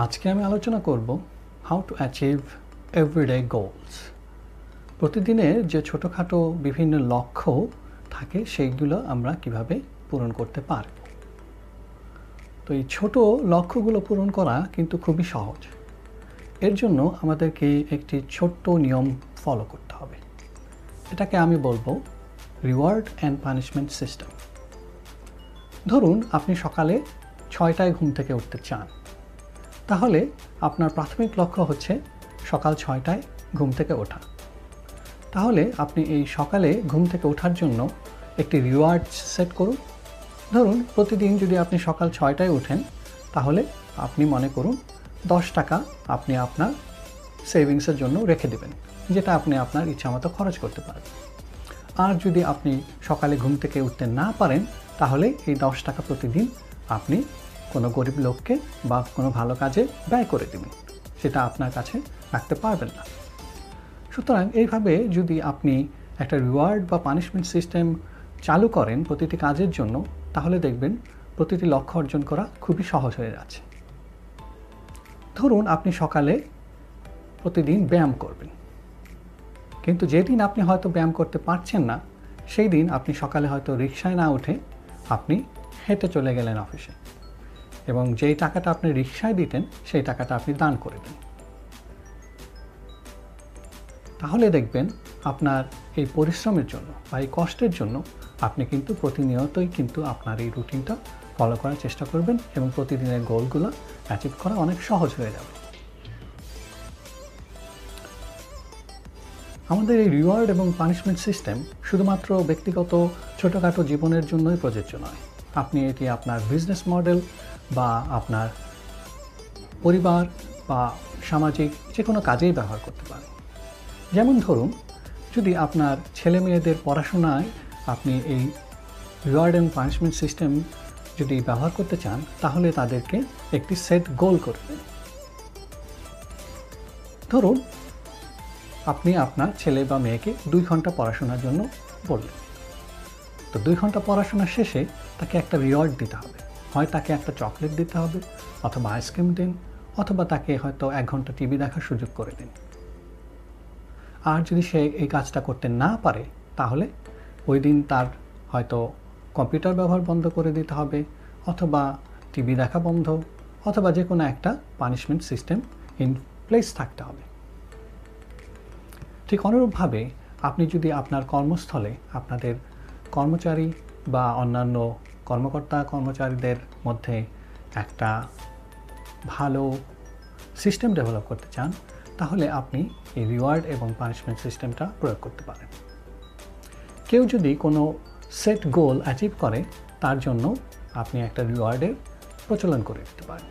আজকে আমি আলোচনা করব how to achieve everyday goals প্রতিদিনের যে ছোটোখাটো বিভিন্ন লক্ষ্য থাকে, সেইগুলো আমরা কীভাবে পূরণ করতে পারব তো এই ছোট লক্ষ্যগুলো পূরণ করা কিন্তু খুবই সহজ। এর জন্য আমাদেরকে একটি ছোট্ট নিয়ম ফলো করতে হবে। এটাকে আমি বলব রিওয়ার্ড অ্যান্ড পানিশমেন্ট সিস্টেম ধরুন, আপনি সকালে ছয়টায় ঘুম থেকে উঠতে চান। তাহলে আপনার প্রাথমিক লক্ষ্য হচ্ছে সকাল ছয়টায় ঘুম থেকে ওঠা। তাহলে আপনি এই সকালে ঘুম থেকে ওঠার জন্য একটি রিওয়ার্ড সেট করুন। ধরুন প্রতিদিন যদি আপনি সকাল ছয়টায় ওঠেন, তাহলে আপনি মনে করুন দশ টাকা আপনি আপনার সেভিংসের জন্য রেখে দেবেন, যেটা আপনি আপনার ইচ্ছামতো খরচ করতে পারেন আর যদি আপনি সকালে ঘুম থেকে উঠতে না পারেন, তাহলে এই দশ টাকা প্রতিদিন আপনি কোনো গরিব লোককে বা কোনো ভালো কাজে ব্যয় করে দেবেন সেটা আপনার কাছে রাখতে পারবেন না। সুতরাং এইভাবে যদি আপনি একটা রিওয়ার্ড বা পানিশমেন্ট সিস্টেম চালু করেন প্রতিটি কাজের জন্য, তাহলে দেখবেন প্রতিটি লক্ষ্য অর্জন করা খুবই সহজ হয়ে যাচ্ছে। ধরুন আপনি সকালে প্রতিদিন ব্যায়াম করবেন। কিন্তু যেদিন আপনি হয়তো ব্যায়াম করতে পারছেন না সেই দিন আপনি সকালে হয়তো রিক্সায় না উঠে আপনি হেঁটে চলে গেলেন অফিসে। এবং যেই টাকাটা আপনি রিক্সায় দিতেন, সেই টাকাটা আপনি দান করে দেন। তাহলে দেখবেন আপনার এই পরিশ্রমের জন্য বা এই কষ্টের জন্য আপনি কিন্তু প্রতিনিয়তই কিন্তু আপনার এই রুটিনটা ফলো করার চেষ্টা করবেন এবং প্রতিদিনের গোলগুলো অ্যাচিভ করা অনেক সহজ হয়ে যাবে। আমাদের এই রিওয়ার্ড এবং পানিশমেন্ট সিস্টেম শুধুমাত্র ব্যক্তিগত ছোটোখাটো জীবনের জন্যই প্রযোজ্য নয়। আপনি এটি আপনার বিজনেস মডেল বা আপনার পরিবার বা সামাজিক যে কোনো কাজেই ব্যবহার করতে পারেন। যেমন ধরুন, যদি আপনার ছেলে মেয়েদের পড়াশোনায় আপনি এই রিওয়ার্ড অ্যান্ড পানিশমেন্ট সিস্টেম যদি ব্যবহার করতে চান, তাহলে তাদেরকে একটি সেট গোল করবেন ধরুন, আপনি আপনার ছেলে বা মেয়েকে দুই ঘণ্টা পড়াশোনার জন্য বললেন। তো দুই ঘণ্টা পড়াশোনা শেষে তাকে একটা রিওয়ার্ড দিতে হবে। হয় তাকে একটা চকলেট দিতে হবে, অথবা আইসক্রিম দিন, অথবা তাকে হয়তো এক ঘণ্টা টিভি দেখার সুযোগ করে দিন। আর যদি সে এই কাজটা করতে না পারে, তাহলে ওই দিন তার হয়তো কম্পিউটার ব্যবহার বন্ধ করে দিতে হবে, অথবা টিভি দেখা বন্ধ, অথবা যে কোনো একটা পানিশমেন্ট সিস্টেম ইন প্লেস থাকতে হবে। ঠিক অনুরূপভাবে আপনি যদি আপনার কর্মস্থলে আপনাদের কর্মচারী বা অন্যান্য কর্মকর্তা কর্মচারীদের মধ্যে একটা ভালো সিস্টেম ডেভেলপ করতে চান, তাহলে আপনি এই রিওয়ার্ড এবং পানিশমেন্ট সিস্টেমটা প্রয়োগ করতে পারেন। কেউ যদি কোনো সেট গোল অ্যাচিভ করে, তার জন্য আপনি একটা রিওয়ার্ডের প্রচলন করে দিতে পারেন।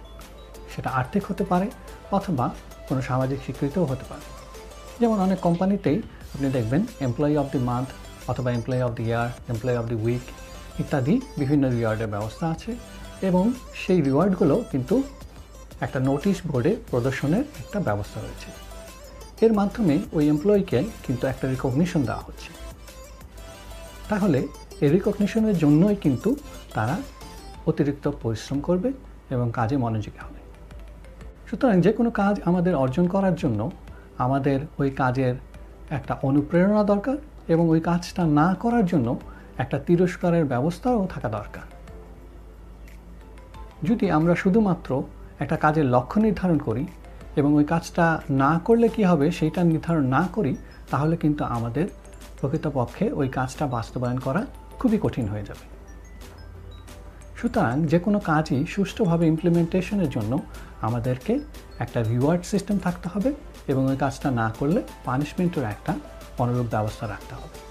সেটা আর্থিক হতে পারে অথবা কোনো সামাজিক স্বীকৃতিও হতে পারে। যেমন অনেক কোম্পানিতেই আপনি দেখবেন এমপ্লয়ি অফ দি মান্থ অথবা employee of the year employee of the week ইত্যাদি বিভিন্ন রিওয়ার্ডের ব্যবস্থা আছে এবং সেই রিওয়ার্ডগুলো কিন্তু একটা নোটিশ বোর্ডে প্রদর্শনের একটা ব্যবস্থা রয়েছে। এর মাধ্যমে ওই এমপ্লয়িকে কিন্তু একটা রিকগনিশন দেওয়া হচ্ছে। তাহলে এই রিকগনিশনের জন্যই কিন্তু তারা অতিরিক্ত পরিশ্রম করবে এবং কাজে মনোযোগী হবে। সুতরাং যে কোনো কাজ আমাদের অর্জন করার জন্য আমাদের ওই কাজের একটা অনুপ্রেরণা দরকার এবং ওই কাজটা না করার জন্য একটা তিরস্কারের ব্যবস্থাও থাকা দরকার। যদি আমরা শুধুমাত্র একটা কাজের লক্ষ্য নির্ধারণ করি এবং ওই কাজটা না করলে কি হবে সেইটা নির্ধারণ না করি, তাহলে কিন্তু আমাদের প্রকৃতপক্ষে ওই কাজটা বাস্তবায়ন করা খুবই কঠিন হয়ে যাবে। সুতরাং যে কোনো কাজই সুষ্ঠুভাবে ইমপ্লিমেন্টেশনের জন্য আমাদেরকে একটা রিওয়ার্ড সিস্টেম থাকতে হবে এবং ওই কাজটা না করলে পানিশমেন্টের একটা অনুরূপ ব্যবস্থা রাখতে হবে।